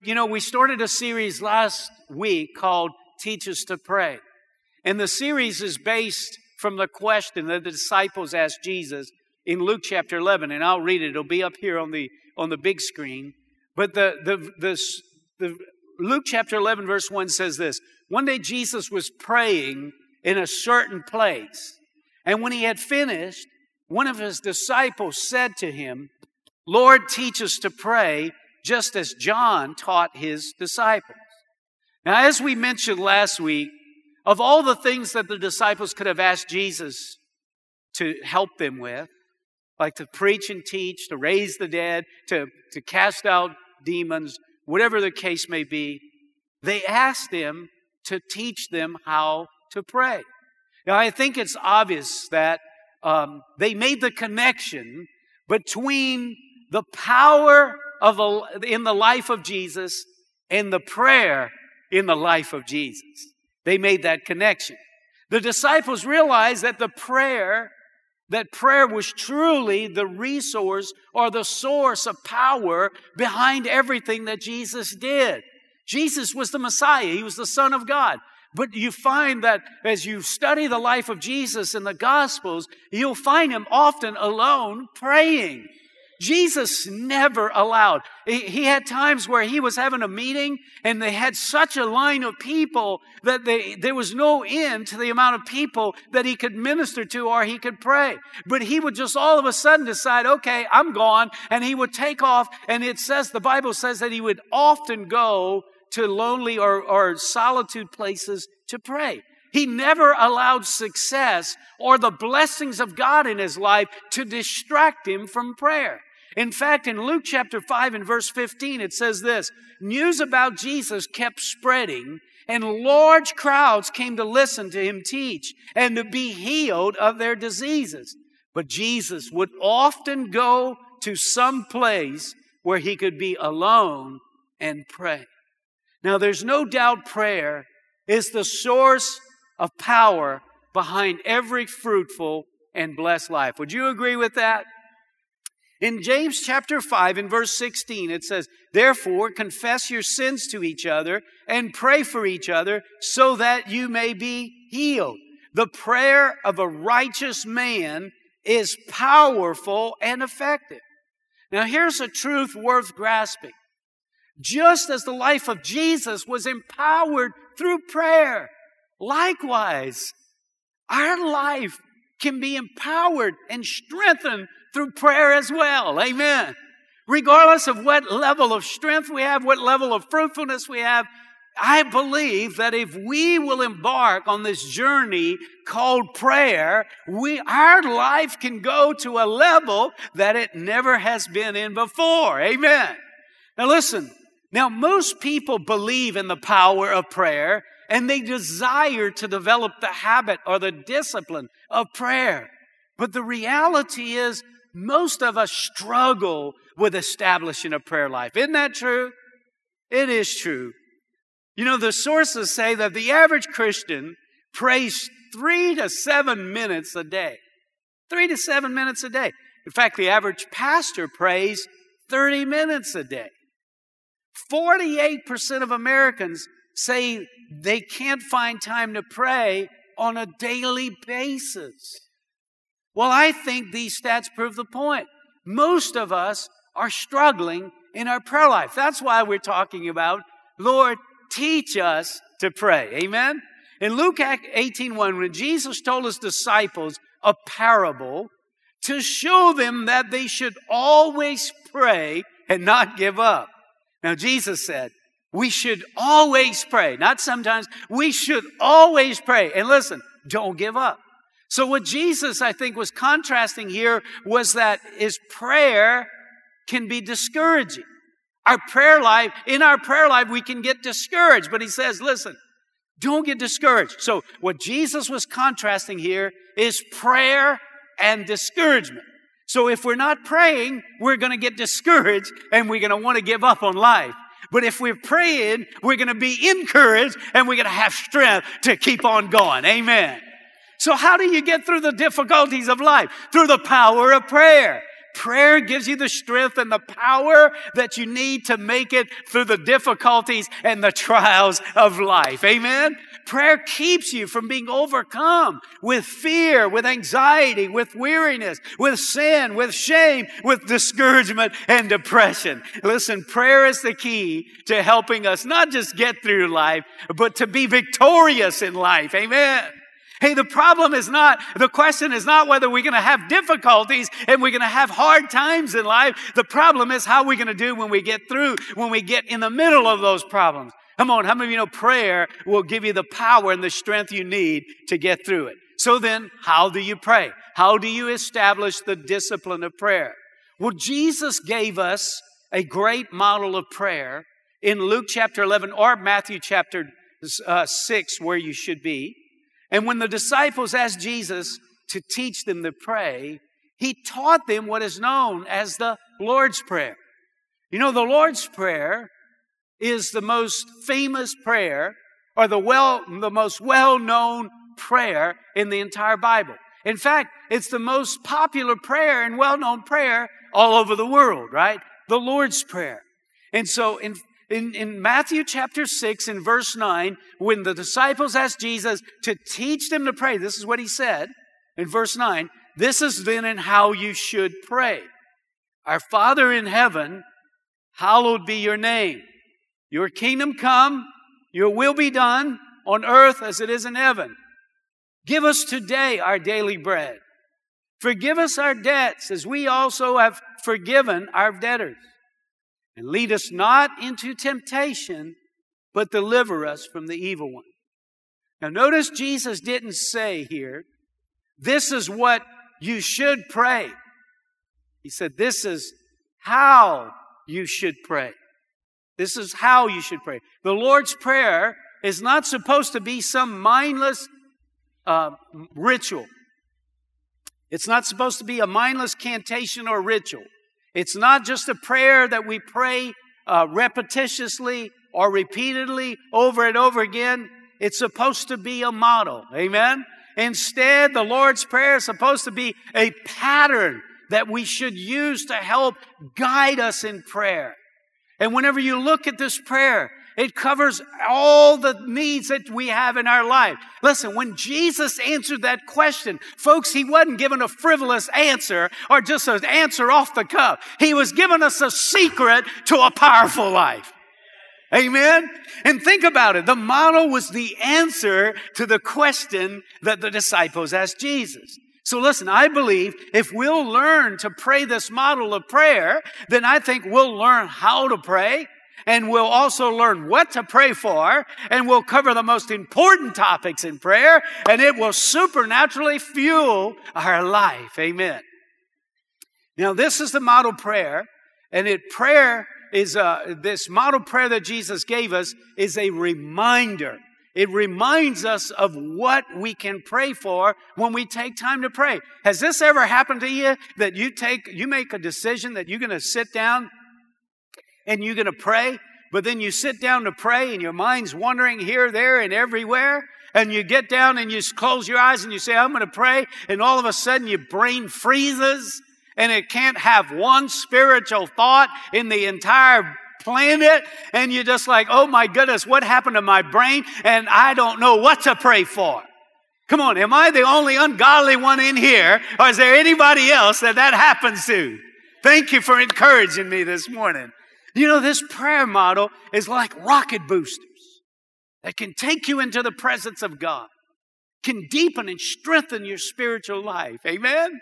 You know, we started a series last week called Teach Us to Pray. And the series is based from the question that the disciples asked Jesus in Luke chapter 11. And I'll read it, it'll be up here on the, on the big screen. But the, the, the, the Luke chapter 11, verse 1 says this One day Jesus was praying in a certain place. And when he had finished, one of his disciples said to him, Lord, teach us to pray, just as John taught his disciples. Now, as we mentioned last week, of all the things that the disciples could have asked Jesus to help them with, like to preach and teach, to raise the dead, to, to cast out demons, whatever the case may be, they asked him to teach them how to pray. Now, I think it's obvious that um, they made the connection between the power of the, in the life of Jesus and the prayer in the life of Jesus. They made that connection. The disciples realized that the prayer, that prayer was truly the resource or the source of power behind everything that Jesus did. Jesus was the Messiah. He was the Son of God. But you find that as you study the life of Jesus in the Gospels, you'll find him often alone praying. Jesus never allowed. He had times where he was having a meeting and they had such a line of people that they, there was no end to the amount of people that he could minister to or he could pray. But he would just all of a sudden decide, okay, I'm gone. And he would take off. And it says, the Bible says that he would often go to lonely or, or solitude places to pray. He never allowed success or the blessings of God in his life to distract him from prayer. In fact, in Luke chapter 5 and verse 15, it says this News about Jesus kept spreading, and large crowds came to listen to him teach and to be healed of their diseases. But Jesus would often go to some place where he could be alone and pray. Now, there's no doubt prayer is the source of power behind every fruitful and blessed life. Would you agree with that? In James chapter 5 and verse 16, it says, Therefore, confess your sins to each other and pray for each other so that you may be healed. The prayer of a righteous man is powerful and effective. Now, here's a truth worth grasping. Just as the life of Jesus was empowered through prayer, likewise, our life can be empowered and strengthened through prayer as well. Amen. Regardless of what level of strength we have, what level of fruitfulness we have, I believe that if we will embark on this journey called prayer, we, our life can go to a level that it never has been in before. Amen. Now listen, now, most people believe in the power of prayer and they desire to develop the habit or the discipline of prayer. But the reality is, most of us struggle with establishing a prayer life. Isn't that true? It is true. You know, the sources say that the average Christian prays three to seven minutes a day. Three to seven minutes a day. In fact, the average pastor prays 30 minutes a day. 48% of Americans say they can't find time to pray on a daily basis. Well, I think these stats prove the point. Most of us are struggling in our prayer life. That's why we're talking about, Lord, teach us to pray. Amen? In Luke 18:1, when Jesus told his disciples a parable to show them that they should always pray and not give up. Now, Jesus said, we should always pray, not sometimes. We should always pray. And listen, don't give up. So, what Jesus, I think, was contrasting here was that his prayer can be discouraging. Our prayer life, in our prayer life, we can get discouraged. But he says, listen, don't get discouraged. So, what Jesus was contrasting here is prayer and discouragement. So if we're not praying, we're going to get discouraged and we're going to want to give up on life. But if we're praying, we're going to be encouraged and we're going to have strength to keep on going. Amen. So how do you get through the difficulties of life? Through the power of prayer. Prayer gives you the strength and the power that you need to make it through the difficulties and the trials of life. Amen? Prayer keeps you from being overcome with fear, with anxiety, with weariness, with sin, with shame, with discouragement and depression. Listen, prayer is the key to helping us not just get through life, but to be victorious in life. Amen. Hey, the problem is not, the question is not whether we're going to have difficulties and we're going to have hard times in life. The problem is how we're going to do when we get through, when we get in the middle of those problems. Come on, how many of you know prayer will give you the power and the strength you need to get through it? So then, how do you pray? How do you establish the discipline of prayer? Well, Jesus gave us a great model of prayer in Luke chapter 11 or Matthew chapter uh, 6, where you should be. And when the disciples asked Jesus to teach them to pray, he taught them what is known as the Lord's Prayer. You know, the Lord's Prayer is the most famous prayer or the well, the most well-known prayer in the entire Bible. In fact, it's the most popular prayer and well-known prayer all over the world, right? The Lord's Prayer. And so in in, in Matthew chapter 6 in verse 9, when the disciples asked Jesus to teach them to pray, this is what he said in verse 9, this is then in how you should pray. Our Father in heaven, hallowed be your name. Your kingdom come, your will be done on earth as it is in heaven. Give us today our daily bread. Forgive us our debts as we also have forgiven our debtors. And lead us not into temptation, but deliver us from the evil one. Now, notice Jesus didn't say here, this is what you should pray. He said, this is how you should pray. This is how you should pray. The Lord's Prayer is not supposed to be some mindless uh, ritual. It's not supposed to be a mindless cantation or ritual. It's not just a prayer that we pray uh, repetitiously or repeatedly over and over again. It's supposed to be a model. Amen? Instead, the Lord's Prayer is supposed to be a pattern that we should use to help guide us in prayer. And whenever you look at this prayer, it covers all the needs that we have in our life. Listen, when Jesus answered that question, folks, he wasn't giving a frivolous answer or just an answer off the cuff. He was giving us a secret to a powerful life. Amen. And think about it. The model was the answer to the question that the disciples asked Jesus. So listen, I believe if we'll learn to pray this model of prayer, then I think we'll learn how to pray and we'll also learn what to pray for, and we'll cover the most important topics in prayer, and it will supernaturally fuel our life. Amen. Now, this is the model prayer, and it prayer is uh, this model prayer that Jesus gave us is a reminder. It reminds us of what we can pray for when we take time to pray. Has this ever happened to you that you take, you make a decision that you're going to sit down and you're going to pray, but then you sit down to pray and your mind's wandering here, there, and everywhere. And you get down and you close your eyes and you say, I'm going to pray. And all of a sudden your brain freezes and it can't have one spiritual thought in the entire planet. And you're just like, oh my goodness, what happened to my brain? And I don't know what to pray for. Come on, am I the only ungodly one in here? Or is there anybody else that that happens to? Thank you for encouraging me this morning. You know, this prayer model is like rocket boosters that can take you into the presence of God, can deepen and strengthen your spiritual life. Amen?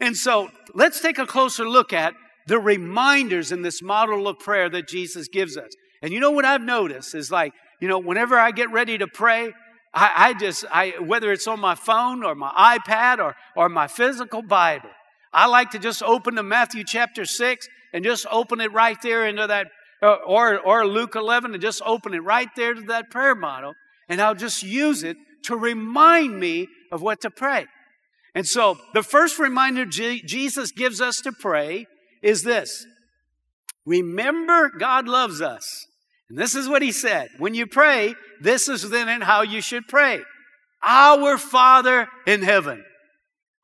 And so let's take a closer look at the reminders in this model of prayer that Jesus gives us. And you know what I've noticed is like, you know, whenever I get ready to pray, I, I just, I, whether it's on my phone or my iPad or, or my physical Bible, I like to just open to Matthew chapter 6 and just open it right there into that, uh, or, or Luke 11 and just open it right there to that prayer model. And I'll just use it to remind me of what to pray. And so the first reminder G- Jesus gives us to pray is this. Remember God loves us. And this is what he said. When you pray, this is then and how you should pray. Our Father in heaven.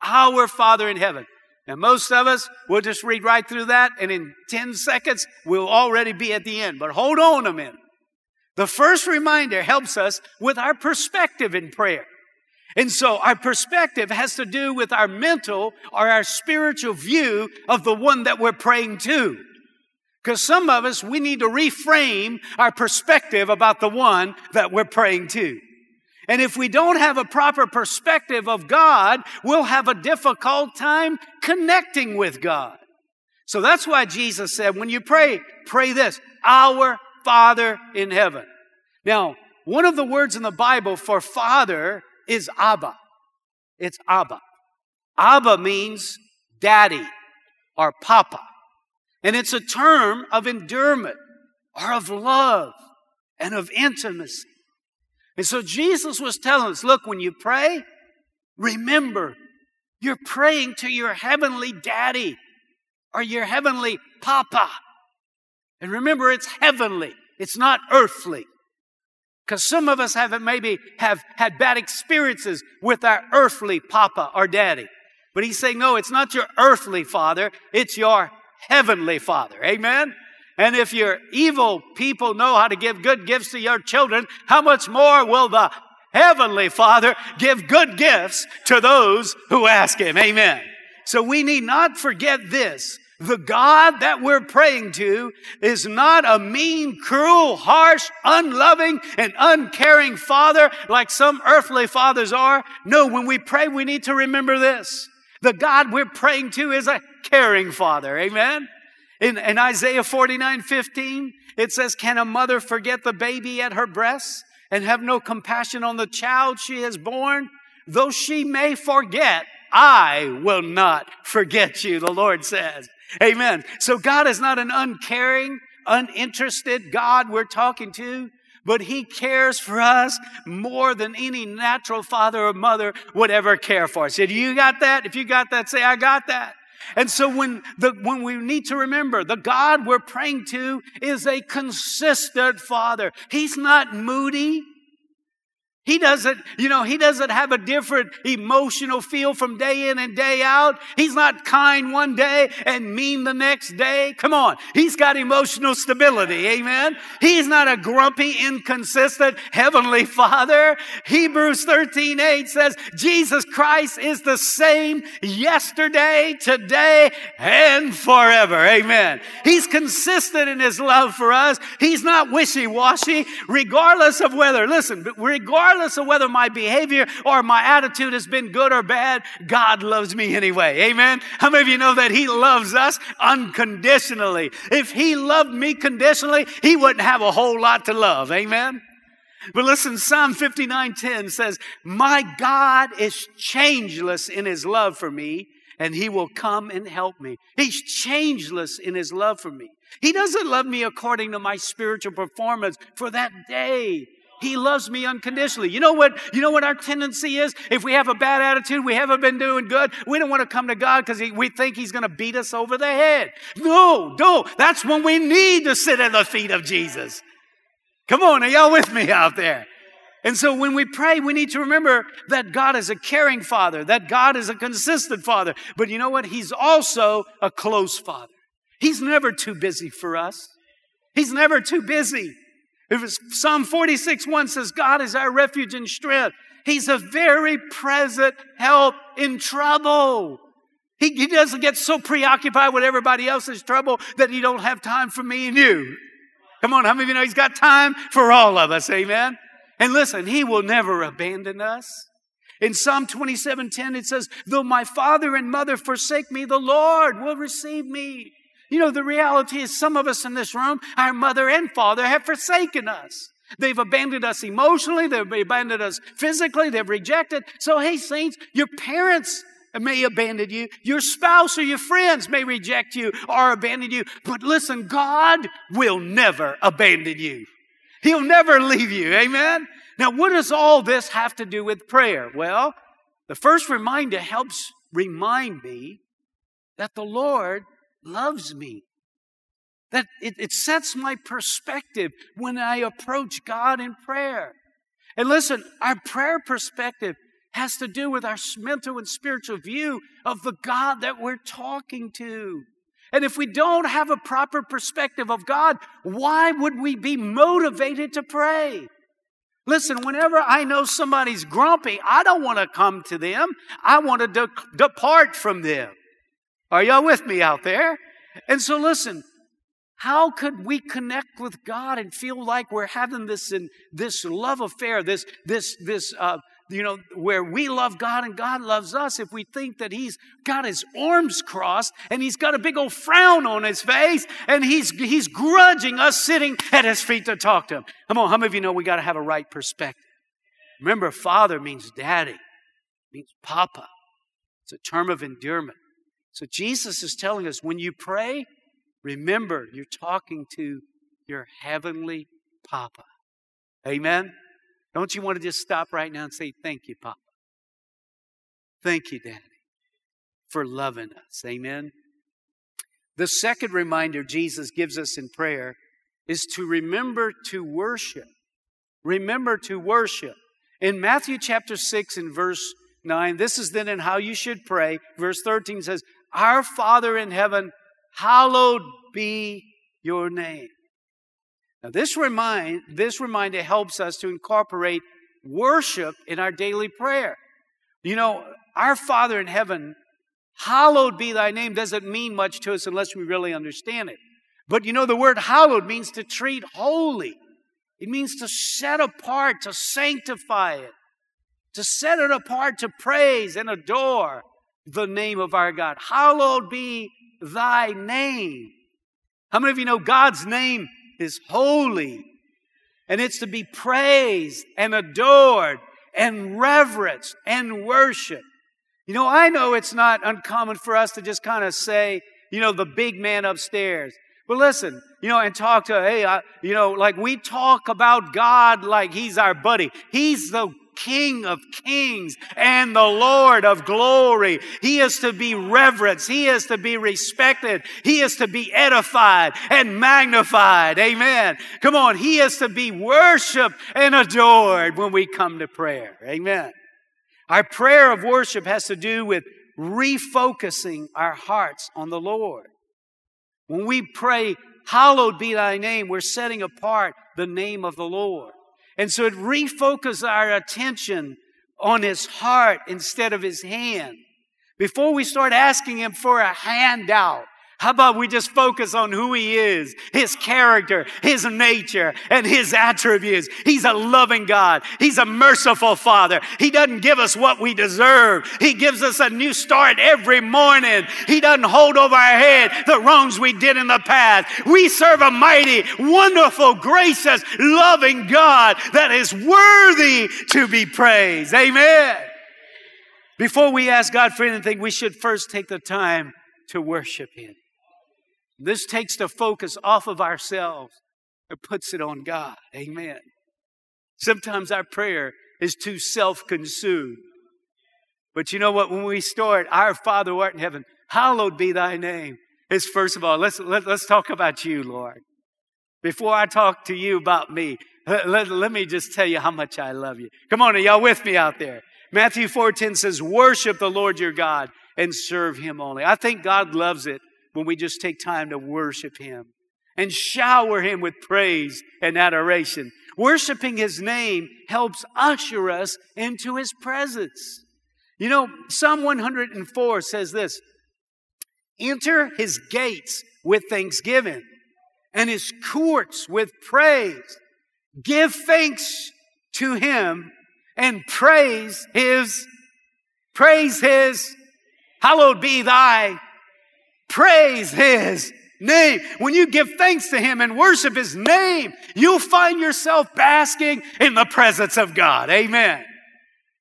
Our Father in heaven. And most of us, we'll just read right through that, and in 10 seconds, we'll already be at the end. But hold on a minute. The first reminder helps us with our perspective in prayer. And so our perspective has to do with our mental or our spiritual view of the one that we're praying to. Because some of us, we need to reframe our perspective about the one that we're praying to. And if we don't have a proper perspective of God, we'll have a difficult time connecting with God. So that's why Jesus said, when you pray, pray this, our Father in heaven. Now, one of the words in the Bible for father is Abba. It's Abba. Abba means daddy or papa. And it's a term of endearment or of love and of intimacy. And so Jesus was telling us look, when you pray, remember you're praying to your heavenly daddy or your heavenly papa. And remember, it's heavenly, it's not earthly. Because some of us have maybe have had bad experiences with our earthly papa or daddy. But he's saying, no, it's not your earthly father, it's your heavenly father. Amen? And if your evil people know how to give good gifts to your children, how much more will the Heavenly Father give good gifts to those who ask Him? Amen. So we need not forget this. The God that we're praying to is not a mean, cruel, harsh, unloving, and uncaring father like some earthly fathers are. No, when we pray, we need to remember this. The God we're praying to is a caring father. Amen. In, in Isaiah 49 15, it says, Can a mother forget the baby at her breast and have no compassion on the child she has born? Though she may forget, I will not forget you, the Lord says. Amen. So God is not an uncaring, uninterested God we're talking to, but He cares for us more than any natural father or mother would ever care for us. Did you got that? If you got that, say, I got that. And so when the, when we need to remember the God we're praying to is a consistent father. He's not moody. He doesn't, you know, he doesn't have a different emotional feel from day in and day out. He's not kind one day and mean the next day. Come on. He's got emotional stability. Amen. He's not a grumpy, inconsistent heavenly father. Hebrews 13, 8 says, Jesus Christ is the same yesterday, today, and forever. Amen. He's consistent in his love for us. He's not wishy-washy, regardless of whether, listen, regardless regardless of whether my behavior or my attitude has been good or bad, God loves me anyway. Amen. How many of you know that He loves us unconditionally? If He loved me conditionally, He wouldn't have a whole lot to love. Amen. But listen, Psalm 59:10 says, "My God is changeless in his love for me, and he will come and help me." He's changeless in his love for me. He doesn't love me according to my spiritual performance for that day. He loves me unconditionally. You know what? You know what our tendency is? If we have a bad attitude, we haven't been doing good, we don't want to come to God because we think He's going to beat us over the head. No, no. That's when we need to sit at the feet of Jesus. Come on, are y'all with me out there? And so when we pray, we need to remember that God is a caring father, that God is a consistent father. But you know what? He's also a close father. He's never too busy for us. He's never too busy. If it's Psalm 46 1 says, God is our refuge and strength. He's a very present help in trouble. He, he doesn't get so preoccupied with everybody else's trouble that he don't have time for me and you. Come on, how many of you know he's got time for all of us? Amen. And listen, he will never abandon us. In Psalm 27 10, it says, Though my father and mother forsake me, the Lord will receive me. You know, the reality is some of us in this room, our mother and father have forsaken us. They've abandoned us emotionally, they've abandoned us physically, they've rejected. So, hey, saints, your parents may abandon you, your spouse or your friends may reject you or abandon you. But listen, God will never abandon you. He'll never leave you. Amen? Now, what does all this have to do with prayer? Well, the first reminder helps remind me that the Lord loves me. That it, it sets my perspective when I approach God in prayer. And listen, our prayer perspective has to do with our mental and spiritual view of the God that we're talking to. And if we don't have a proper perspective of God, why would we be motivated to pray? Listen, whenever I know somebody's grumpy, I don't want to come to them. I want to de- depart from them. Are y'all with me out there? And so listen, how could we connect with God and feel like we're having this in this love affair, this this this uh, you know where we love God and God loves us if we think that He's got His arms crossed and He's got a big old frown on His face and He's He's grudging us sitting at His feet to talk to Him? Come on, how many of you know we got to have a right perspective? Remember, Father means Daddy, means Papa. It's a term of endearment. So Jesus is telling us when you pray, Remember, you're talking to your heavenly Papa. Amen? Don't you want to just stop right now and say, Thank you, Papa? Thank you, Daddy, for loving us. Amen? The second reminder Jesus gives us in prayer is to remember to worship. Remember to worship. In Matthew chapter 6 and verse 9, this is then in how you should pray. Verse 13 says, Our Father in heaven, hallowed be your name. Now, this remind this reminder helps us to incorporate worship in our daily prayer. You know, our Father in heaven, hallowed be thy name doesn't mean much to us unless we really understand it. But you know, the word hallowed means to treat holy. It means to set apart, to sanctify it, to set it apart to praise and adore the name of our God. Hallowed be thy name. How many of you know God's name is holy? And it's to be praised and adored and reverenced and worshiped. You know, I know it's not uncommon for us to just kind of say, you know, the big man upstairs. But listen, you know, and talk to, hey, I, you know, like we talk about God like he's our buddy. He's the King of kings and the Lord of glory. He is to be reverenced. He is to be respected. He is to be edified and magnified. Amen. Come on. He is to be worshiped and adored when we come to prayer. Amen. Our prayer of worship has to do with refocusing our hearts on the Lord. When we pray, hallowed be thy name, we're setting apart the name of the Lord. And so it refocuses our attention on his heart instead of his hand. Before we start asking him for a handout, how about we just focus on who he is, his character, his nature, and his attributes? He's a loving God. He's a merciful Father. He doesn't give us what we deserve. He gives us a new start every morning. He doesn't hold over our head the wrongs we did in the past. We serve a mighty, wonderful, gracious, loving God that is worthy to be praised. Amen. Before we ask God for anything, we should first take the time to worship Him. This takes the focus off of ourselves and puts it on God. Amen. Sometimes our prayer is too self consumed. But you know what? When we start, Our Father who art in heaven, hallowed be thy name. Is first of all, let's, let, us let us talk about you, Lord. Before I talk to you about me, let, let, let me just tell you how much I love you. Come on, are y'all with me out there? Matthew 4:10 says, worship the Lord your God and serve him only. I think God loves it when we just take time to worship Him and shower Him with praise and adoration. Worshiping His name helps usher us into His presence. You know, Psalm 104 says this Enter His gates with thanksgiving and His courts with praise. Give thanks to Him and praise His, praise His, hallowed be thy Praise His name. When you give thanks to Him and worship His name, you'll find yourself basking in the presence of God. Amen.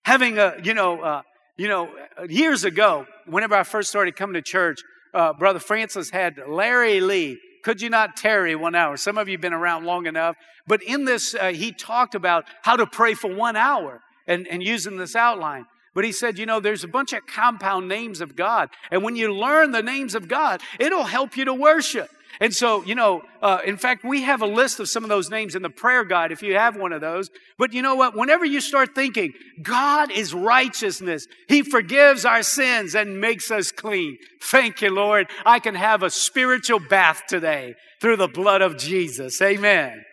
Having a, you know, uh, you know, years ago, whenever I first started coming to church, uh, Brother Francis had Larry Lee. Could you not tarry one hour? Some of you have been around long enough. But in this, uh, he talked about how to pray for one hour and, and using this outline. But he said, you know, there's a bunch of compound names of God. And when you learn the names of God, it'll help you to worship. And so, you know, uh, in fact, we have a list of some of those names in the prayer guide if you have one of those. But you know what? Whenever you start thinking, God is righteousness, He forgives our sins and makes us clean. Thank you, Lord. I can have a spiritual bath today through the blood of Jesus. Amen.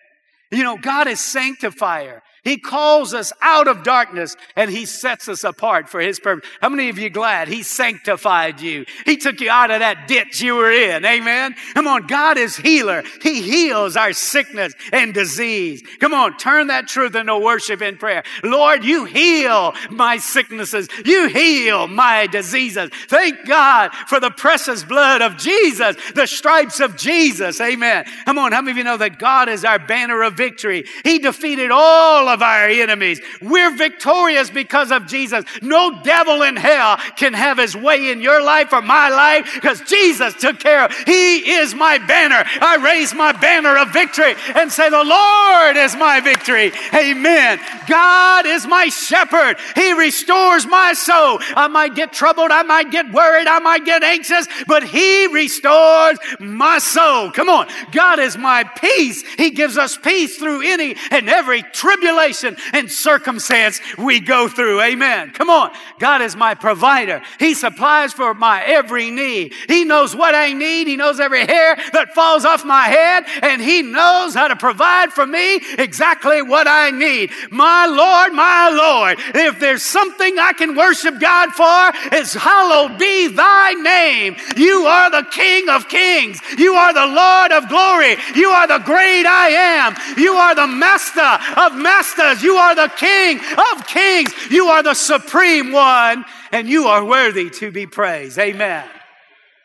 You know, God is sanctifier. He calls us out of darkness and He sets us apart for His purpose. How many of you glad He sanctified you? He took you out of that ditch you were in. Amen. Come on. God is healer. He heals our sickness and disease. Come on. Turn that truth into worship and prayer. Lord, you heal my sicknesses. You heal my diseases. Thank God for the precious blood of Jesus, the stripes of Jesus. Amen. Come on. How many of you know that God is our banner of victory? He defeated all of our enemies. We're victorious because of Jesus. No devil in hell can have his way in your life or my life because Jesus took care of. He is my banner. I raise my banner of victory and say, The Lord is my victory. Amen. God is my shepherd. He restores my soul. I might get troubled. I might get worried. I might get anxious, but He restores my soul. Come on. God is my peace. He gives us peace through any and every tribulation situation and circumstance we go through. Amen. Come on. God is my provider. He supplies for my every need. He knows what I need. He knows every hair that falls off my head and He knows how to provide for me exactly what I need. My Lord, my Lord, if there's something I can worship God for, it's hallowed be thy name. You are the King of kings. You are the Lord of glory. You are the great I am. You are the master of masters You are the King of kings. You are the supreme one, and you are worthy to be praised. Amen.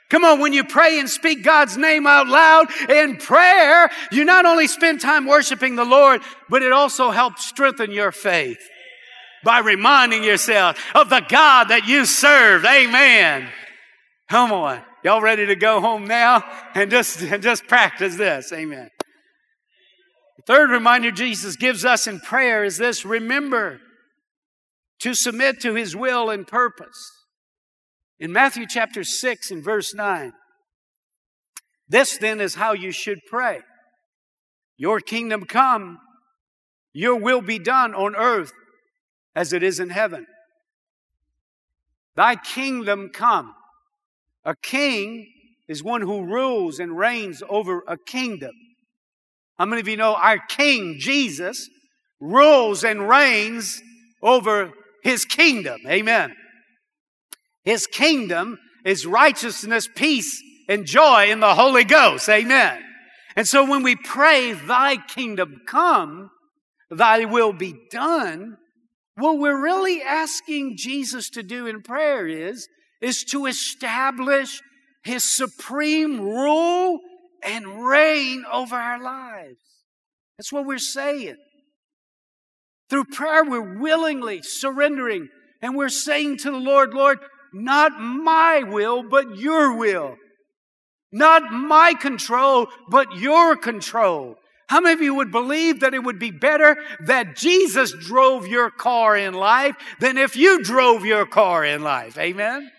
Come on, when you pray and speak God's name out loud in prayer, you not only spend time worshiping the Lord, but it also helps strengthen your faith by reminding yourself of the God that you serve. Amen. Come on. Y'all ready to go home now and just, and just practice this? Amen. Third reminder Jesus gives us in prayer is this remember to submit to his will and purpose. In Matthew chapter 6 and verse 9, this then is how you should pray Your kingdom come, your will be done on earth as it is in heaven. Thy kingdom come. A king is one who rules and reigns over a kingdom. How many of you know our King Jesus rules and reigns over his kingdom? Amen. His kingdom is righteousness, peace, and joy in the Holy Ghost. Amen. And so when we pray, Thy kingdom come, Thy will be done, what we're really asking Jesus to do in prayer is, is to establish His supreme rule and reign over our lives. That's what we're saying. Through prayer, we're willingly surrendering and we're saying to the Lord, Lord, not my will, but your will. Not my control, but your control. How many of you would believe that it would be better that Jesus drove your car in life than if you drove your car in life? Amen?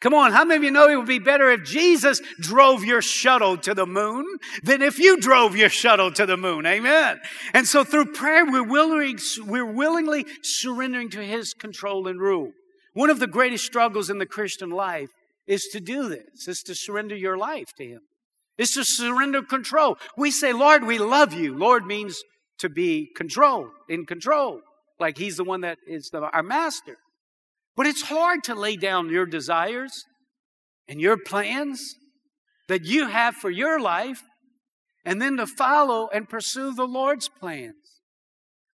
Come on, how many of you know it would be better if Jesus drove your shuttle to the moon than if you drove your shuttle to the moon? Amen. And so through prayer, we're, willing, we're willingly surrendering to His control and rule. One of the greatest struggles in the Christian life is to do this, is to surrender your life to Him. It's to surrender control. We say, Lord, we love you. Lord means to be controlled, in control, like He's the one that is the, our master. But it's hard to lay down your desires and your plans that you have for your life and then to follow and pursue the Lord's plans.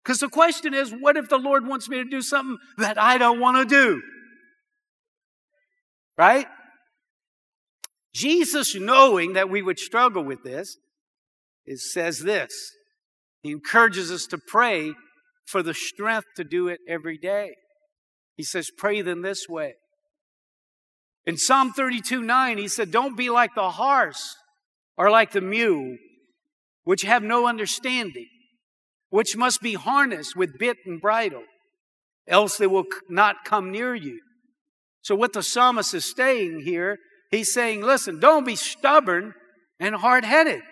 Because the question is, what if the Lord wants me to do something that I don't want to do? Right? Jesus, knowing that we would struggle with this, is, says this. He encourages us to pray for the strength to do it every day. He says, pray them this way. In Psalm 32 9, he said, Don't be like the horse or like the mule, which have no understanding, which must be harnessed with bit and bridle, else they will not come near you. So, what the psalmist is saying here, he's saying, Listen, don't be stubborn and hard headed.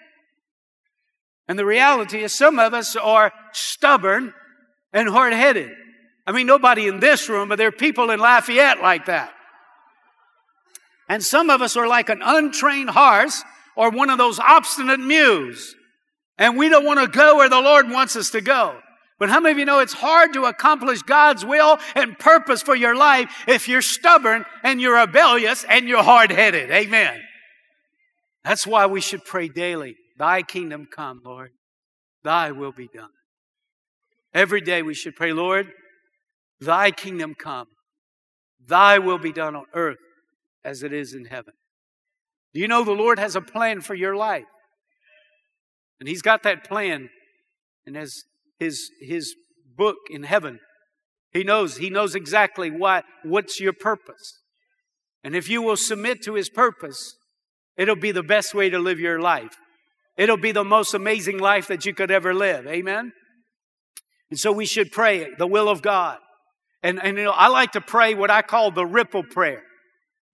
And the reality is, some of us are stubborn and hard headed. I mean, nobody in this room, but there are people in Lafayette like that. And some of us are like an untrained horse or one of those obstinate mules. And we don't want to go where the Lord wants us to go. But how many of you know it's hard to accomplish God's will and purpose for your life if you're stubborn and you're rebellious and you're hard headed? Amen. That's why we should pray daily. Thy kingdom come, Lord. Thy will be done. Every day we should pray, Lord, thy kingdom come. Thy will be done on earth as it is in heaven. Do you know the Lord has a plan for your life? And He's got that plan and His, His, His book in heaven. He knows, He knows exactly what, what's your purpose. And if you will submit to His purpose, it'll be the best way to live your life. It'll be the most amazing life that you could ever live. Amen? And so we should pray the will of God. And, and you know, I like to pray what I call the ripple prayer.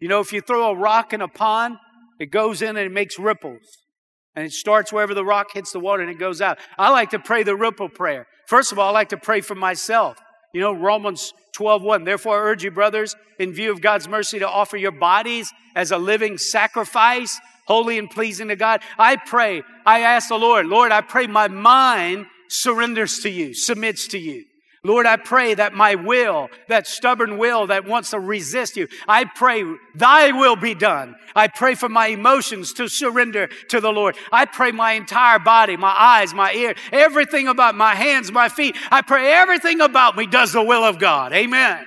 You know, if you throw a rock in a pond, it goes in and it makes ripples. And it starts wherever the rock hits the water and it goes out. I like to pray the ripple prayer. First of all, I like to pray for myself. You know, Romans 12, 1. Therefore, I urge you, brothers, in view of God's mercy, to offer your bodies as a living sacrifice, holy and pleasing to God. I pray, I ask the Lord, Lord, I pray my mind surrenders to you, submits to you. Lord, I pray that my will, that stubborn will that wants to resist you, I pray thy will be done. I pray for my emotions to surrender to the Lord. I pray my entire body, my eyes, my ear, everything about my hands, my feet. I pray everything about me does the will of God. Amen.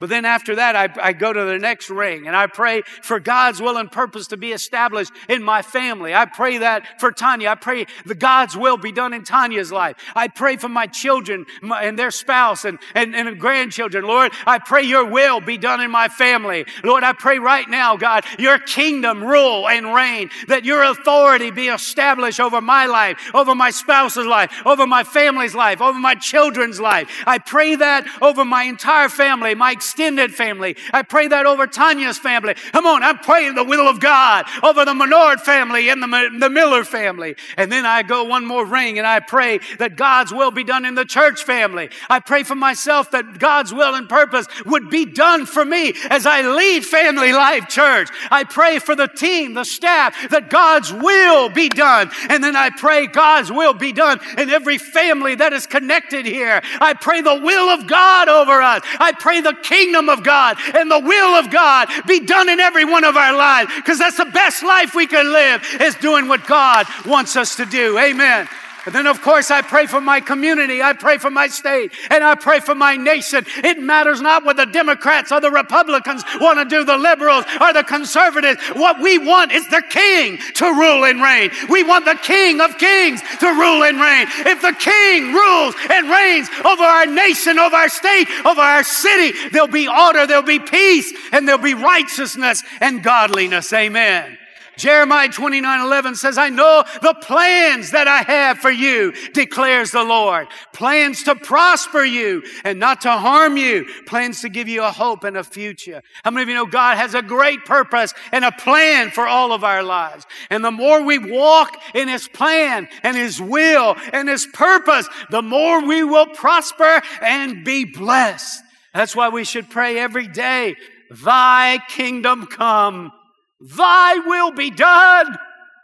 But then after that, I, I, go to the next ring and I pray for God's will and purpose to be established in my family. I pray that for Tanya. I pray the God's will be done in Tanya's life. I pray for my children and their spouse and, and, and grandchildren. Lord, I pray your will be done in my family. Lord, I pray right now, God, your kingdom rule and reign, that your authority be established over my life, over my spouse's life, over my family's life, over my children's life. I pray that over my entire family, my extended family. I pray that over Tanya's family. Come on, I'm praying the will of God over the Menard family and the, the Miller family. And then I go one more ring and I pray that God's will be done in the church family. I pray for myself that God's will and purpose would be done for me as I lead Family Life Church. I pray for the team, the staff, that God's will be done. And then I pray God's will be done in every family that is connected here. I pray the will of God over us. I pray the kingdom kingdom of God and the will of God be done in every one of our lives because that's the best life we can live is doing what God wants us to do. Amen. And then, of course, I pray for my community. I pray for my state and I pray for my nation. It matters not what the Democrats or the Republicans want to do, the liberals or the conservatives. What we want is the king to rule and reign. We want the king of kings to rule and reign. If the king rules and reigns over our nation, over our state, over our city, there'll be order, there'll be peace, and there'll be righteousness and godliness. Amen. Jeremiah 29 11 says, I know the plans that I have for you, declares the Lord. Plans to prosper you and not to harm you. Plans to give you a hope and a future. How many of you know God has a great purpose and a plan for all of our lives? And the more we walk in His plan and His will and His purpose, the more we will prosper and be blessed. That's why we should pray every day, Thy kingdom come Thy will be done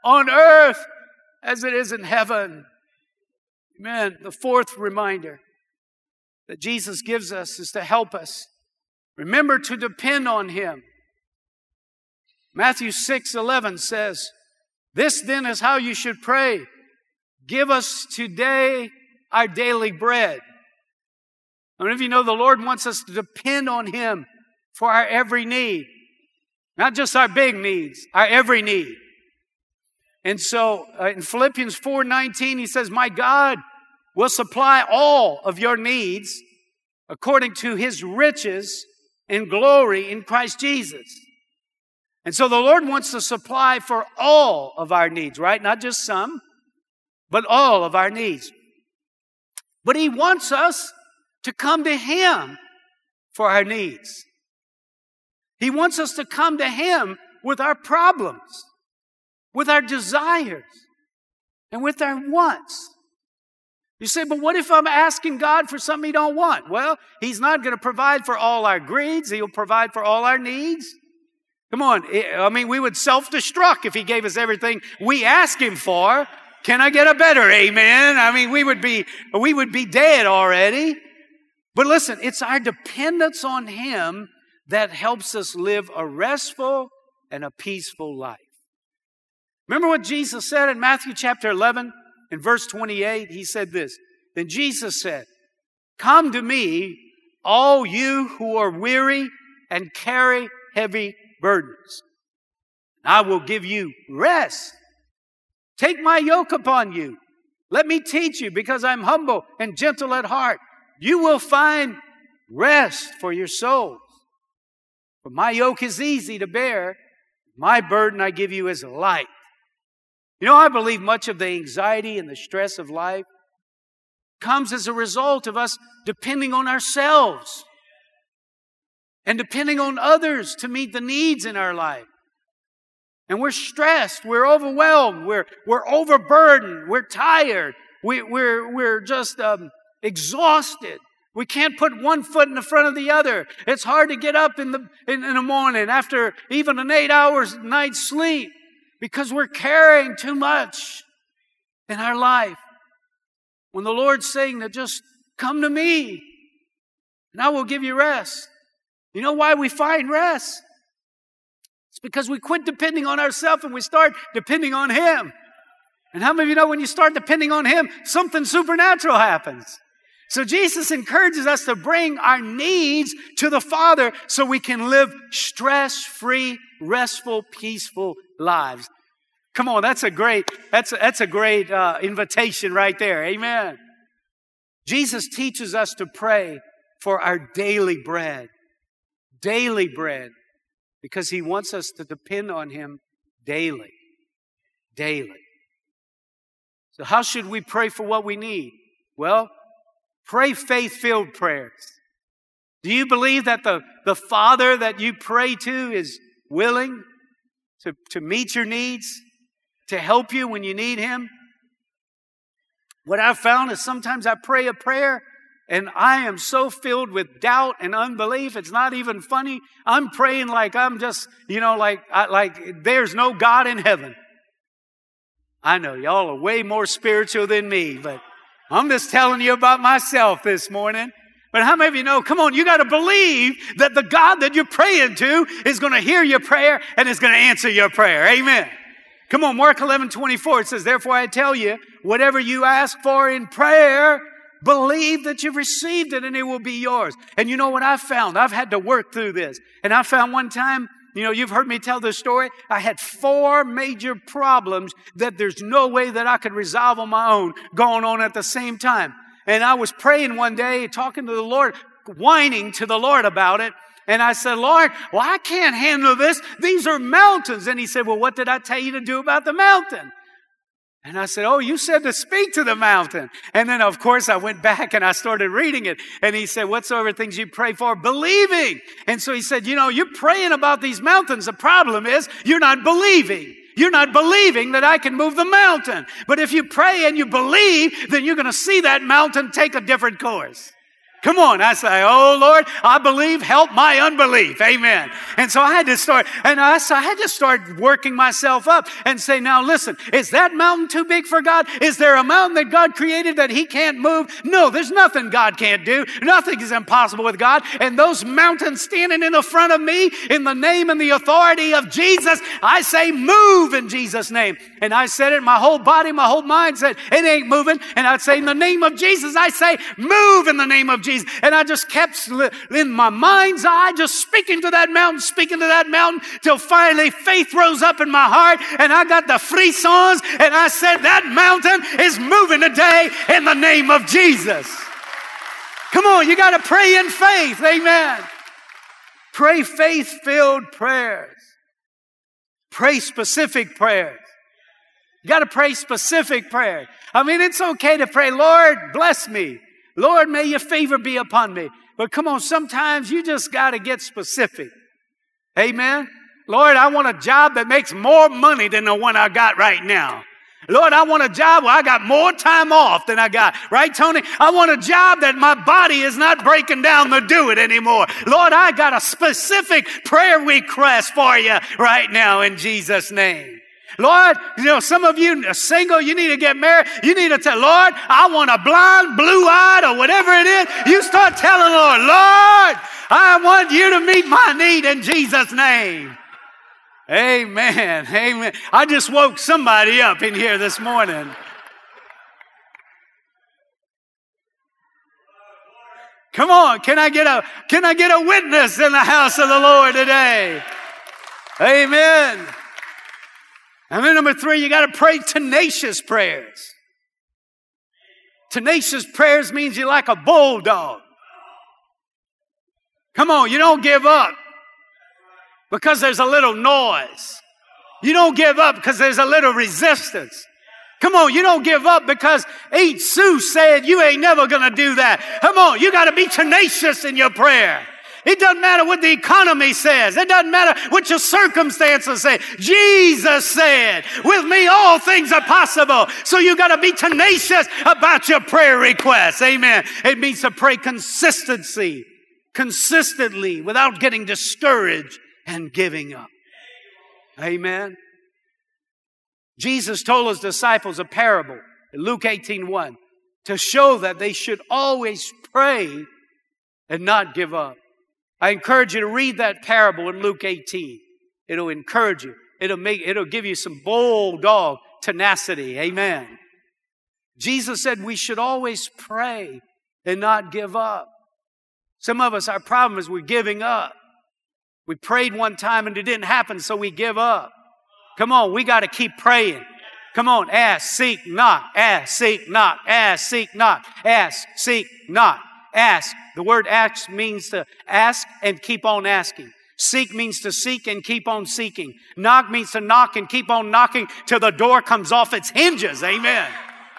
on earth as it is in heaven. Amen. The fourth reminder that Jesus gives us is to help us. Remember to depend on Him. Matthew 6 11 says, This then is how you should pray. Give us today our daily bread. I mean, if you know the Lord wants us to depend on Him for our every need. Not just our big needs, our every need. And so uh, in Philippians 4:19 he says, "My God will supply all of your needs according to his riches and glory in Christ Jesus." And so the Lord wants to supply for all of our needs, right? Not just some, but all of our needs. But he wants us to come to him for our needs. He wants us to come to Him with our problems. with our desires and with our wants. You say, but what if I'm asking God for something He don't want? Well, He's not going to provide for all our greeds. He'll provide for all our needs. Come on. I mean, we would self destruct if He gave us everything we ask Him for. Can I get a better amen? I mean, we would be, we would be dead already. But listen, it's our dependence on Him that helps us live a restful and a peaceful life. Remember what Jesus said in Matthew chapter 11 in verse 28? He said this. Then Jesus said, Come to me, all you who are weary and carry heavy burdens. I will give you rest. Take my yoke upon you. Let me teach you because I'm humble and gentle at heart. You will find rest for your souls. For my yoke is easy to bear. My burden I give you is light. You know, I believe much of the anxiety and the stress of life comes as a result of us depending on ourselves and depending on others to meet the needs in our life. And we're stressed, we're overwhelmed, we're, we're overburdened, we're tired, we, we're, we're just um, exhausted. We can't put one foot in the front of the other. It's hard to get up in the, in, in the morning after even an eight hours night's sleep because we're carrying too much in our life. When the Lord's saying that just come to me and I will give you rest. You know why we find rest? It's because we quit depending on ourselves and we start depending on Him. And how many of you know when you start depending on Him, something supernatural happens? So Jesus encourages us to bring our needs to the Father so we can live stress free, restful, peaceful lives. Come on, that's a great, that's a, that's a great uh, invitation right there. Amen. Jesus teaches us to pray for our daily bread. Daily bread because He wants us to depend on Him daily. Daily. So, how should we pray for what we need? Well, pray faith filled prayers. Do you believe that the, the Father that you pray to is willing to, to meet your needs, to help you when you need Him? What I've found is sometimes I pray a prayer and I am so filled with doubt and unbelief. It's not even funny. I'm praying like I'm just, you know, like, I, like there's no God in heaven. I know y'all are way more spiritual than me, but I'm just telling you about myself this morning. But how many of you know, come on, you got to believe that the God that you're praying to is going to hear your prayer and is going to answer your prayer. Amen. Come on, Mark 11, 24, it says, Therefore I tell you, whatever you ask for in prayer, Believe that you've received it and it will be yours. And you know what I found? I've had to work through this. And I found one time, you know, you've heard me tell this story. I had four major problems that there's no way that I could resolve on my own going on at the same time. And I was praying one day, talking to the Lord, whining to the Lord about it. And I said, Lord, well, I can't handle this. These are mountains. And he said, well, what did I tell you to do about the mountain? And I said, Oh, you said to speak to the mountain. And then, of course, I went back and I started reading it. And he said, Whatsoever things you pray for, believing. And so he said, You know, you're praying about these mountains. The problem is you're not believing. You're not believing that I can move the mountain. But if you pray and you believe, then you're going to see that mountain take a different course. Come on. I say, Oh Lord, I believe, help my unbelief. Amen. And so I had to start, and I, so I had to start working myself up and say, now listen, is that mountain too big for God? Is there a mountain that God created that he can't move? No, there's nothing God can't do. Nothing is impossible with God. And those mountains standing in the front of me in the name and the authority of Jesus, I say, move in Jesus' name. And I said it, my whole body, my whole mind said, it ain't moving. And I'd say, in the name of Jesus, I say, move in the name of Jesus. Jesus. And I just kept in my mind's eye, just speaking to that mountain, speaking to that mountain, till finally faith rose up in my heart and I got the frissons and I said, That mountain is moving today in the name of Jesus. Come on, you got to pray in faith. Amen. Pray faith filled prayers. Pray specific prayers. You got to pray specific prayer. I mean, it's okay to pray, Lord, bless me. Lord, may your favor be upon me. But come on, sometimes you just got to get specific. Amen. Lord, I want a job that makes more money than the one I got right now. Lord, I want a job where I got more time off than I got. Right, Tony? I want a job that my body is not breaking down to do it anymore. Lord, I got a specific prayer request for you right now in Jesus' name. Lord, you know, some of you are single, you need to get married. You need to tell, Lord, I want a blonde, blue eyed, or whatever it is. You start telling Lord, Lord, I want you to meet my need in Jesus' name. Amen. Amen. I just woke somebody up in here this morning. Come on, can I get a can I get a witness in the house of the Lord today? Amen. And then number three, you got to pray tenacious prayers. Tenacious prayers means you're like a bulldog. Come on, you don't give up because there's a little noise. You don't give up because there's a little resistance. Come on, you don't give up because Aunt Sue said you ain't never gonna do that. Come on, you gotta be tenacious in your prayer. It doesn't matter what the economy says. It doesn't matter what your circumstances say. Jesus said, with me all things are possible. So you got to be tenacious about your prayer requests. Amen. It means to pray consistency, consistently without getting discouraged and giving up. Amen. Jesus told his disciples a parable in Luke 18 1 to show that they should always pray and not give up. I encourage you to read that parable in Luke 18. It'll encourage you. It'll make, it'll give you some bulldog tenacity. Amen. Jesus said we should always pray and not give up. Some of us, our problem is we're giving up. We prayed one time and it didn't happen, so we give up. Come on, we got to keep praying. Come on, ask, seek, knock, ask, seek, knock, ask, seek, knock, ask, seek, knock, ask. The word ask means to ask and keep on asking. Seek means to seek and keep on seeking. Knock means to knock and keep on knocking till the door comes off its hinges. Amen.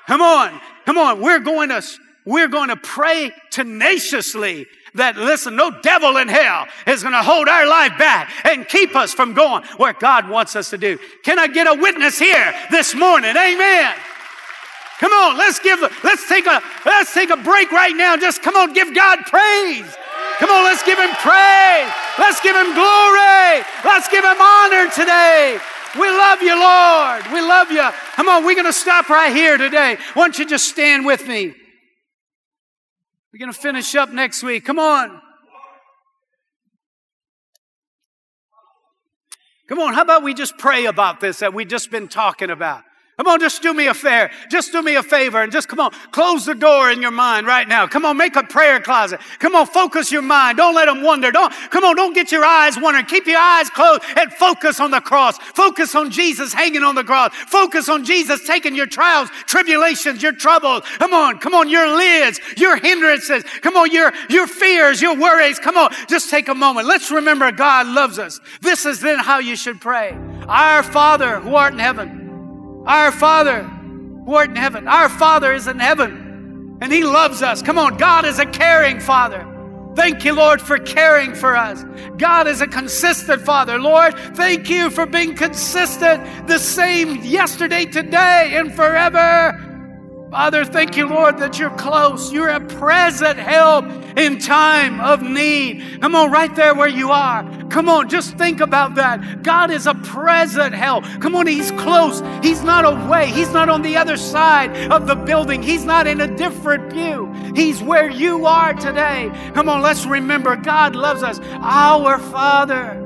Come on, come on. We're going to, we're going to pray tenaciously that, listen, no devil in hell is going to hold our life back and keep us from going where God wants us to do. Can I get a witness here this morning? Amen. Come on, let's give, let's take a, let's take a break right now. Just come on, give God praise. Come on, let's give him praise. Let's give him glory. Let's give him honor today. We love you, Lord. We love you. Come on, we're going to stop right here today. Why don't you just stand with me? We're going to finish up next week. Come on. Come on, how about we just pray about this that we've just been talking about? Come on, just do me a favor. Just do me a favor and just come on, close the door in your mind right now. Come on, make a prayer closet. Come on, focus your mind. Don't let them wander. Don't, come on, don't get your eyes wandering. Keep your eyes closed and focus on the cross. Focus on Jesus hanging on the cross. Focus on Jesus taking your trials, tribulations, your troubles. Come on, come on, your lids, your hindrances. Come on, your, your fears, your worries. Come on, just take a moment. Let's remember God loves us. This is then how you should pray. Our Father who art in heaven our Father who art in heaven. Our Father is in heaven and He loves us. Come on, God is a caring Father. Thank you, Lord, for caring for us. God is a consistent Father. Lord, thank you for being consistent, the same yesterday, today, and forever. Father, thank you, Lord, that you're close. You're a present help in time of need. Come on, right there where you are. Come on, just think about that. God is a present help. Come on, He's close. He's not away. He's not on the other side of the building. He's not in a different view. He's where you are today. Come on, let's remember God loves us. Our Father,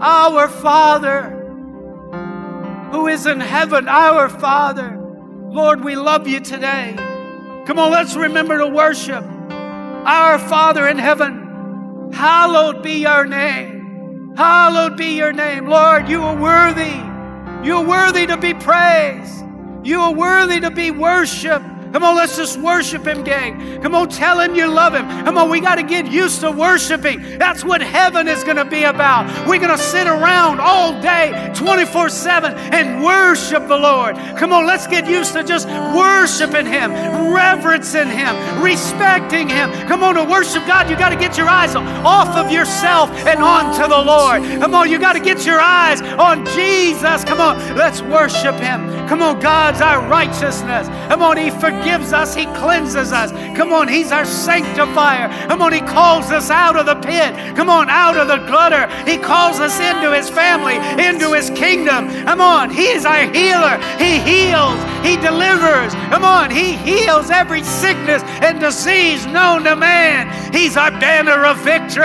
our Father who is in heaven, our Father. Lord, we love you today. Come on, let's remember to worship. Our Father in heaven, hallowed be your name. Hallowed be your name. Lord, you are worthy. You are worthy to be praised. You are worthy to be worshiped. Come on, let's just worship Him, gang. Come on, tell Him you love Him. Come on, we got to get used to worshiping. That's what heaven is going to be about. We're going to sit around all day, 24 7, and worship the Lord. Come on, let's get used to just worshiping Him, reverencing Him, respecting Him. Come on, to worship God, you got to get your eyes off of yourself and onto the Lord. Come on, you got to get your eyes on Jesus. Come on, let's worship Him. Come on, God's our righteousness. Come on, He forgives us, He cleanses us. Come on, He's our sanctifier. Come on, He calls us out of the pit. Come on, out of the gutter. He calls us into His family, into His kingdom. Come on, He is our healer. He heals, He delivers. Come on, He heals every sickness and disease known to man. He's our banner of victory.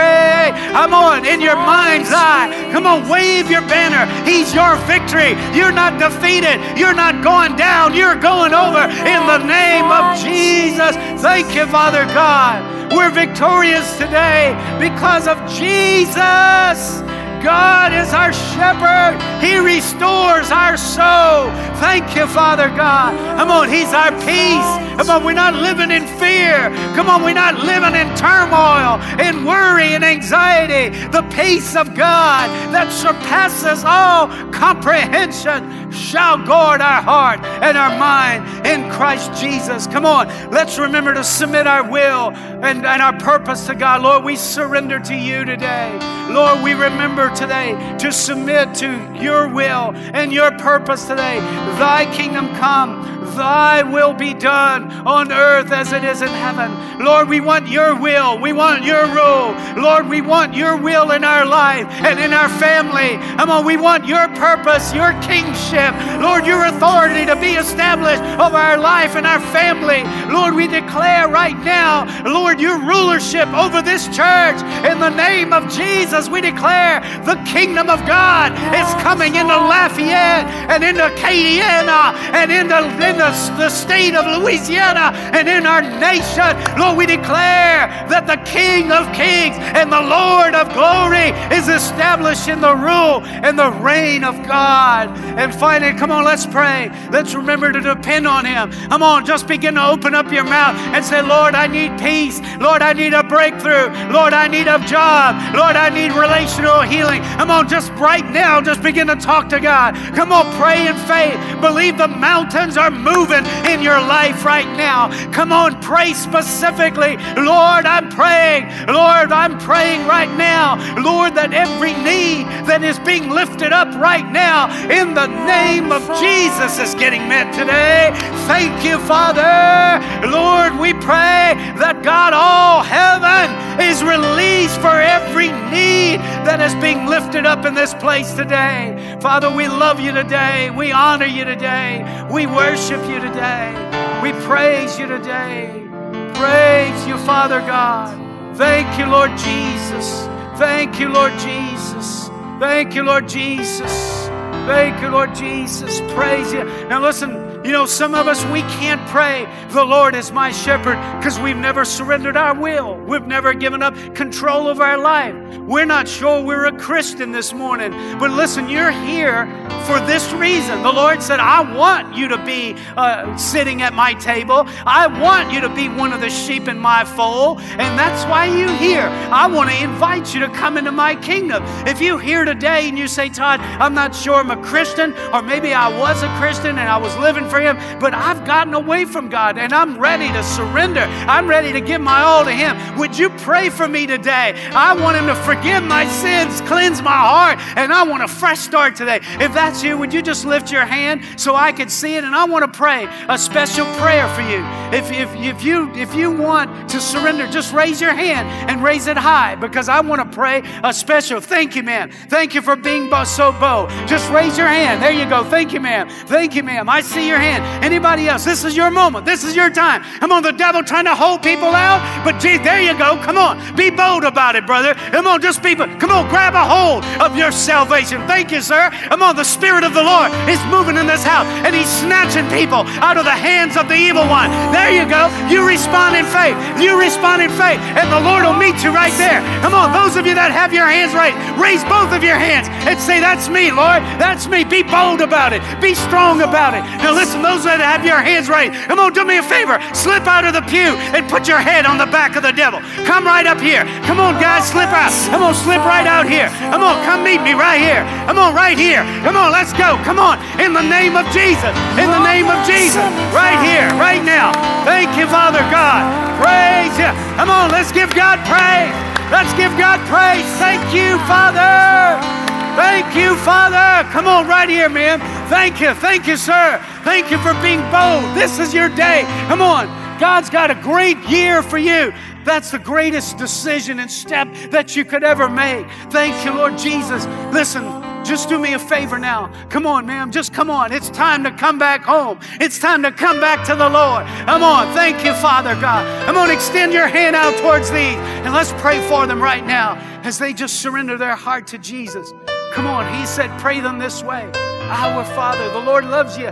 Come on, in your mind's eye. Come on, wave your banner. He's your victory. You're not defeated. You're not going down, you're going over in the name of Jesus. Thank you, Father God. We're victorious today because of Jesus. God is our shepherd. He restores our soul. Thank you, Father God. Come on, He's our peace. Come on, we're not living in fear. Come on, we're not living in turmoil, in worry and anxiety. The peace of God that surpasses all comprehension shall guard our heart and our mind in Christ Jesus. Come on, let's remember to submit our will and, and our purpose to God. Lord, we surrender to you today. Lord, we remember today to submit to your will and your purpose today. Thy kingdom come, thy will be done on earth as it is in heaven. Lord, we want your will. We want your rule. Lord, we want your will in our life and in our family. Come on, we want your purpose, your kingship. Lord, your authority to be established over our life and our family. Lord, we declare right now, Lord, your rulership over this church. In the name of Jesus, we declare the kingdom of God is coming into Lafayette and into Acadiana and into, into the state of Louisiana and in our nation. Lord, we declare that the King of Kings and the Lord of glory is established in the rule and the reign of God. And finally, come on, let's pray. Let's remember to depend on Him. Come on, just begin to open up your mouth and say, Lord, I need peace. Lord, I need a breakthrough. Lord, I need a job. Lord, I need relational healing. Come on, just right now, just begin to talk to God. Come on, pray in faith. Believe the mountains are moving in your life right now. Come on, pray specifically. Lord, I'm praying. Lord, I'm praying right now. Lord, that every need that is being lifted up right now in the name of Jesus is getting met today. Thank you, Father. Lord, we pray that God, all heaven is released for every need that is being lifted up in this place today. Father, we love you today. We honor you today. We worship you today. We praise you today. Praise you, Father God. Thank you, Lord Jesus. Thank you, Lord Jesus. Thank you, Lord Jesus. Thank you, Lord Jesus. Praise you. Now, listen. You know, some of us, we can't pray, the Lord is my shepherd, because we've never surrendered our will. We've never given up control of our life. We're not sure we're a Christian this morning. But listen, you're here for this reason. The Lord said, I want you to be uh, sitting at my table. I want you to be one of the sheep in my fold. And that's why you're here. I want to invite you to come into my kingdom. If you're here today and you say, Todd, I'm not sure I'm a Christian, or maybe I was a Christian and I was living for Him, but I've gotten away from God and I'm ready to surrender. I'm ready to give my all to Him. Would you pray for me today? I want Him to forgive my sins, cleanse my heart, and I want a fresh start today. If that's you, would you just lift your hand so I could see it? And I want to pray a special prayer for you. If, if, if, you, if you want to surrender, just raise your hand and raise it high because I want to pray a special thank you, ma'am. Thank you for being so bold. Just raise your hand. There you go. Thank you, ma'am. Thank you, ma'am. I see your hand. Anybody else? This is your moment. This is your time. I'm on, the devil trying to hold people out, but gee, there you go. Come on. Be bold about it, brother. Come on, just be, come on, grab a hold of your salvation. Thank you, sir. Come on, the Spirit of the Lord is moving in this house and He's snatching people out of the hands of the evil one. There you go. You respond in faith. You respond in faith, and the Lord will meet you right there. Come on, those of you that have your hands raised, raise both of your hands and say, That's me, Lord. That's me. Be bold about it. Be strong about it. Now, listen. Listen, those that have your hands raised, come on, do me a favor. Slip out of the pew and put your head on the back of the devil. Come right up here. Come on, guys, slip out. Come on, slip right out here. Come on, come meet me right here. Come on, right here. Come on, let's go. Come on, in the name of Jesus. In the name of Jesus. Right here, right now. Thank you, Father God. Praise you. Come on, let's give God praise. Let's give God praise. Thank you, Father. Thank you, Father. Come on, right here, man. Thank you. Thank you, sir. Thank you for being bold. This is your day. Come on. God's got a great year for you. That's the greatest decision and step that you could ever make. Thank you, Lord Jesus. Listen, just do me a favor now. Come on, ma'am. Just come on. It's time to come back home. It's time to come back to the Lord. Come on. Thank you, Father God. Come on, extend your hand out towards these and let's pray for them right now as they just surrender their heart to Jesus. Come on, he said, pray them this way Our Father, the Lord loves you.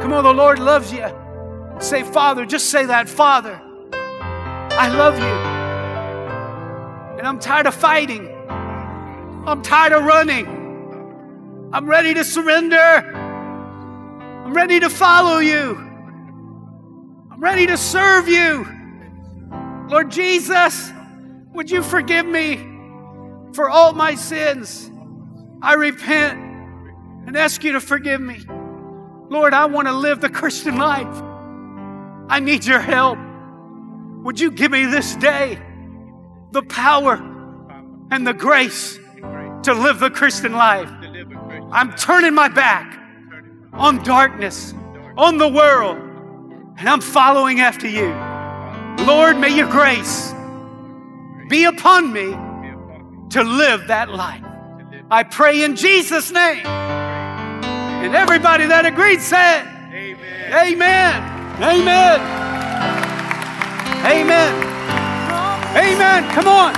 Come on, the Lord loves you. Say, Father, just say that, Father, I love you. And I'm tired of fighting. I'm tired of running. I'm ready to surrender. I'm ready to follow you. I'm ready to serve you. Lord Jesus, would you forgive me for all my sins? I repent and ask you to forgive me. Lord, I want to live the Christian life. I need your help. Would you give me this day the power and the grace to live the Christian life? I'm turning my back on darkness, on the world, and I'm following after you. Lord, may your grace be upon me to live that life. I pray in Jesus' name. And everybody that agreed said, Amen. Amen. Amen. Amen. Amen. Come on.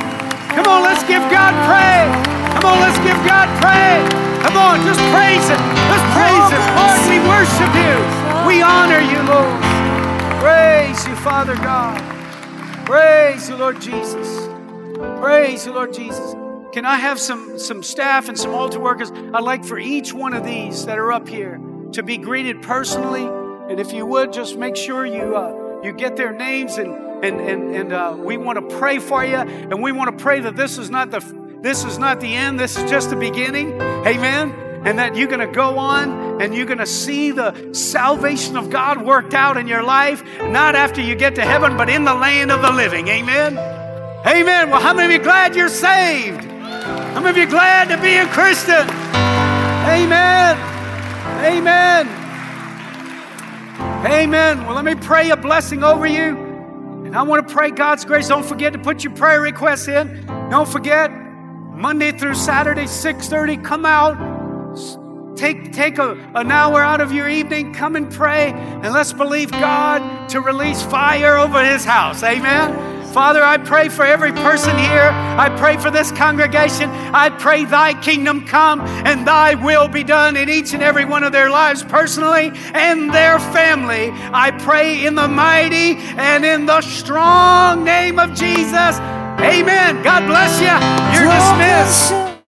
Come on, let's give God praise. Come on, let's give God praise. Come on, just praise Him. Let's praise Him. Lord, we worship you. We honor you, Lord. Praise you, Father God. Praise you, Lord Jesus. Praise you, Lord Jesus. Can I have some, some staff and some altar workers? I'd like for each one of these that are up here to be greeted personally. And if you would, just make sure you, uh, you get their names and, and, and, and uh, we want to pray for you. And we want to pray that this is not the, this is not the end. This is just the beginning. Amen and that you're going to go on and you're going to see the salvation of God worked out in your life, not after you get to heaven, but in the land of the living. Amen. Amen. Well, how many of you glad you're saved? Many of you glad to be a Christian? Amen. Amen. Amen. Well, let me pray a blessing over you. And I want to pray God's grace. Don't forget to put your prayer requests in. Don't forget, Monday through Saturday, 6:30, come out. Take, take a, an hour out of your evening, come and pray, and let's believe God to release fire over his house. Amen. Father, I pray for every person here. I pray for this congregation. I pray thy kingdom come and thy will be done in each and every one of their lives personally and their family. I pray in the mighty and in the strong name of Jesus. Amen. God bless you. You're dismissed.